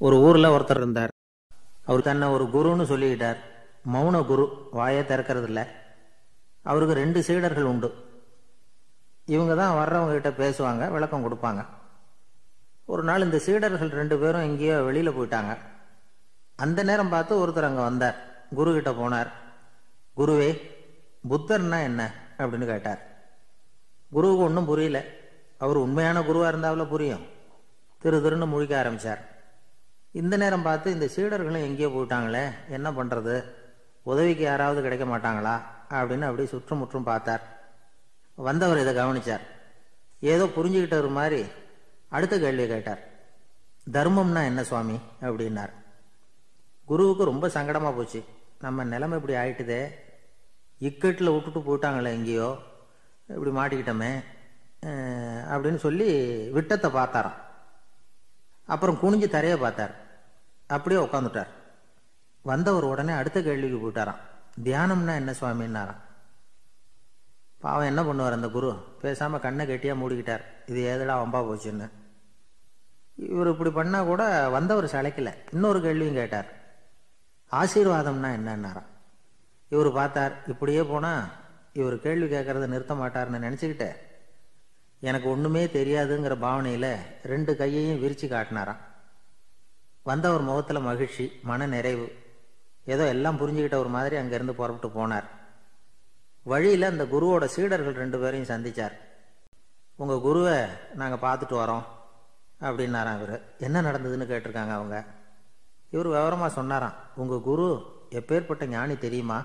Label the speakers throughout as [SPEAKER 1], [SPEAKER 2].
[SPEAKER 1] ஒரு ஊர்ல ஒருத்தர் இருந்தார். அவர் தன்னை ஒரு குருன்னு சொல்லிக்கிட்டார். மௌன குரு வாயே திறக்கறதில்ல. அவருக்கு ரெண்டு சீடர்கள் உண்டு. இவங்க தான் வர்றவங்க கிட்ட பேசுவாங்க விளக்கம் கொடுப்பாங்க. ஒரு நாள் இந்த சீடர்கள் ரெண்டு பேரும் எங்கேயோ வெளியில போயிட்டாங்க. அந்த நேரம் பார்த்து ஒருத்தர் அங்கே வந்தார். குரு கிட்ட போனார். குருவே புத்தர்னா என்ன? அப்படின்னு கேட்டார். குருவுக்கு ஒன்றும் புரியல. அவர் உண்மையான குருவாக இருந்தாவில் புரியும். திரு திருன்னு முழிக்க ஆரம்பிச்சார். இந்த நேரம் பார்த்து இந்த சீடர்களும் எங்கேயோ போயிட்டாங்களே என்ன பண்ணுறது உதவிக்கு யாராவது கிடைக்க மாட்டாங்களா? அப்படின்னு அப்படியே சுற்றுமுற்றும் பார்த்தார். வந்தவர் இதை கவனித்தார் ஏதோ புரிஞ்சுக்கிட்டவர் மாதிரி அடுத்த கேள்வியை கேட்டார். தர்மம்னா என்ன சுவாமி? அப்படின்னார். குருவுக்கு ரொம்ப சங்கடமாக போச்சு. நம்ம நிலைமை இப்படி ஆயிட்டுதே. இக்கட்டில் விட்டுட்டு போயிட்டாங்களே எங்கேயோ. இப்படி மாட்டிக்கிட்டோமே. அப்படின்னு சொல்லி விட்டத்தை பார்த்தாராம். அப்புறம் குனிஞ்சு தரைய பார்த்தார். அப்படியே உட்காந்துட்டார் வந்தவர் உடனே அடுத்த கேள்விக்கு போயிட்டாராம். தியானம்னா என்ன சுவாமின்னாராம். பாவம் என்ன பண்ணுவார் அந்த குரு? பேசாமல் கண்ணை கெட்டியாக மூடிக்கிட்டார். இது ஏதடா வம்பா போச்சுன்னு. இவர் இப்படி பண்ணால் கூட வந்தவர் சளைக்கல. இன்னொரு கேள்வியும் கேட்டார். ஆசீர்வாதம்னா என்னன்னாராம். இவர் பார்த்தார் இப்படியே போனால் இவர் கேள்வி கேட்கறத நிறுத்த மாட்டார்னு நினைச்சுக்கிட்டு எனக்கு ஒண்ணுமே தெரியாதுங்கிற பாவனையில ரெண்டு கையையும் விரிச்சு காட்டினாராம். வந்தவர் முகத்துல மகிழ்ச்சி மன நிறைவு. ஏதோ எல்லாம் புரிஞ்சுக்கிட்ட ஒரு மாதிரி அங்கிருந்து புறப்பட்டு போனார். வழியில அந்த குருவோட சீடர்கள் ரெண்டு பேரையும் சந்திச்சார். உங்க குருவை நாங்க பார்த்துட்டு வரோம் அப்படின்னாராம் இவர். என்ன நடந்ததுன்னு கேட்டிருக்காங்க அவங்க? இவர் விவரமா சொன்னாராம். உங்க குரு எப்பேற்பட்ட ஞானி தெரியுமா?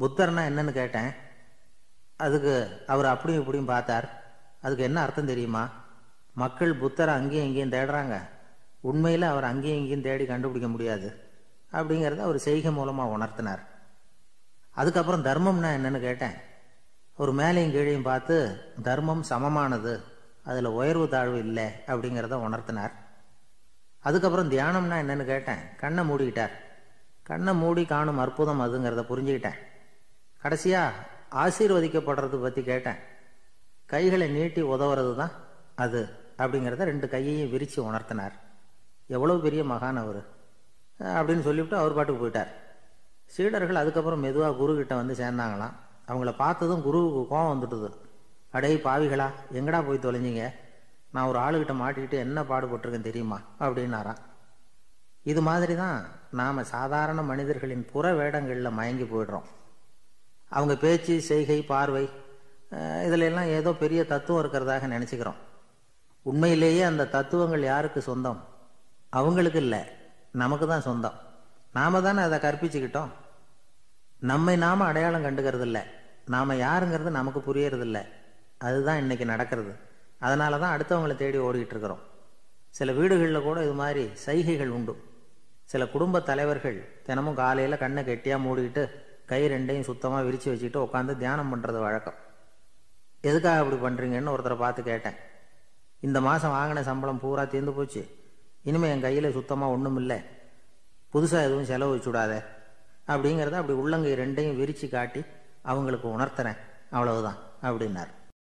[SPEAKER 1] புத்தர்னா என்னன்னு கேட்டேன். அதுக்கு அவர் அப்படியும் இப்படியும் பார்த்தார். அதுக்கு என்ன அர்த்தம் தெரியுமா? மக்கள் புத்தரை அங்கேயும் இங்கேயும் தேடுறாங்க. உண்மையில் அவர் அங்கேயும் இங்கேயும் தேடி கண்டுபிடிக்க முடியாது. அப்படிங்கிறத அவர் செய்கை மூலமாக உணர்த்தினார். அதுக்கப்புறம் தர்மம்னா என்னன்னு கேட்டேன். ஒரு மேலையும் கீழையும் பார்த்து தர்மம் சமமானது. அதில் உயர்வு தாழ்வு இல்லை அப்படிங்கிறத உணர்த்தினார். அதுக்கப்புறம் தியானம்னா என்னன்னு கேட்டேன். கண்ணை மூடிக்கிட்டார். கண்ணை மூடி காணும் அற்புதம் அதுங்கிறத புரிஞ்சுக்கிட்டேன். கடைசியாக ஆசீர்வதிக்கப்படுறது பற்றி கேட்டேன். கைகளை நீட்டி உதவுறது தான் அது அப்படிங்கிறத ரெண்டு கையையும் விரித்து உணர்த்தினார். எவ்வளோ பெரிய மகான் அவர். அப்படின்னு சொல்லிவிட்டு அவர் பாட்டுக்கு போயிட்டார். சீடர்கள் அதுக்கப்புறம் மெதுவாக குரு வந்து சேர்ந்தாங்களாம். அவங்கள பார்த்ததும் குருவுக்கு கோவம் வந்துட்டுது. அடே பாவிகளா எங்கடா போய் தொலைஞ்சிங்க? நான் ஒரு ஆளுகிட்ட மாட்டிக்கிட்டு என்ன பாடுபட்டிருக்கேன் தெரியுமா? அப்படின்னாராம். இது மாதிரி தான் நாம் சாதாரண மனிதர்களின் புற வேடங்களில் மயங்கி போயிடுறோம். அவங்க பேச்சு செய்கை பார்வை இதில் எல்லாம் ஏதோ பெரிய தத்துவம் இருக்கிறதாக நினச்சிக்கிறோம். உண்மையிலேயே அந்த தத்துவங்கள் யாருக்கு சொந்தம்? அவங்களுக்கு இல்லை. நமக்கு தான் சொந்தம். நாம தானே அதை கற்பிச்சுக்கிட்டோம். நம்மை நாம அடையாளம் கண்டுக்கிறது இல்லை. நாம யாருங்கிறது நமக்கு புரியறது இல்லை. அதுதான் இன்னைக்கு நடக்கிறது. அதனால தான் அடுத்தவங்களை தேடி ஓடிக்கிட்டு இருக்கிறோம். சில வீடுகளில் கூட இது மாதிரி சைகைகள் உண்டு. சில குடும்ப தலைவர்கள் தினமும் காலையில் கண்ணை கெட்டியாக மூடிக்கிட்டு கை ரெண்டையும் சுத்தமாக விரித்து வச்சுக்கிட்டு உட்காந்து தியானம் பண்ணுறது வழக்கம். எதுக்காக அப்படி பண்ணுறீங்கன்னு ஒருத்தரை பார்த்து கேட்டேன். இந்த மாதம் வாங்கின சம்பளம் பூரா தீர்ந்து போச்சு. இனிமேல் என் கையில் சுத்தமாக ஒன்றும் இல்லை. புதுசாக எதுவும் செலவு வச்சுடாத. அப்படிங்கிறத அப்படி உள்ளங்கை ரெண்டையும் விரித்து காட்டி அவங்களுக்கு உணர்த்துறேன். அவ்வளவுதான் அப்படின்னார்.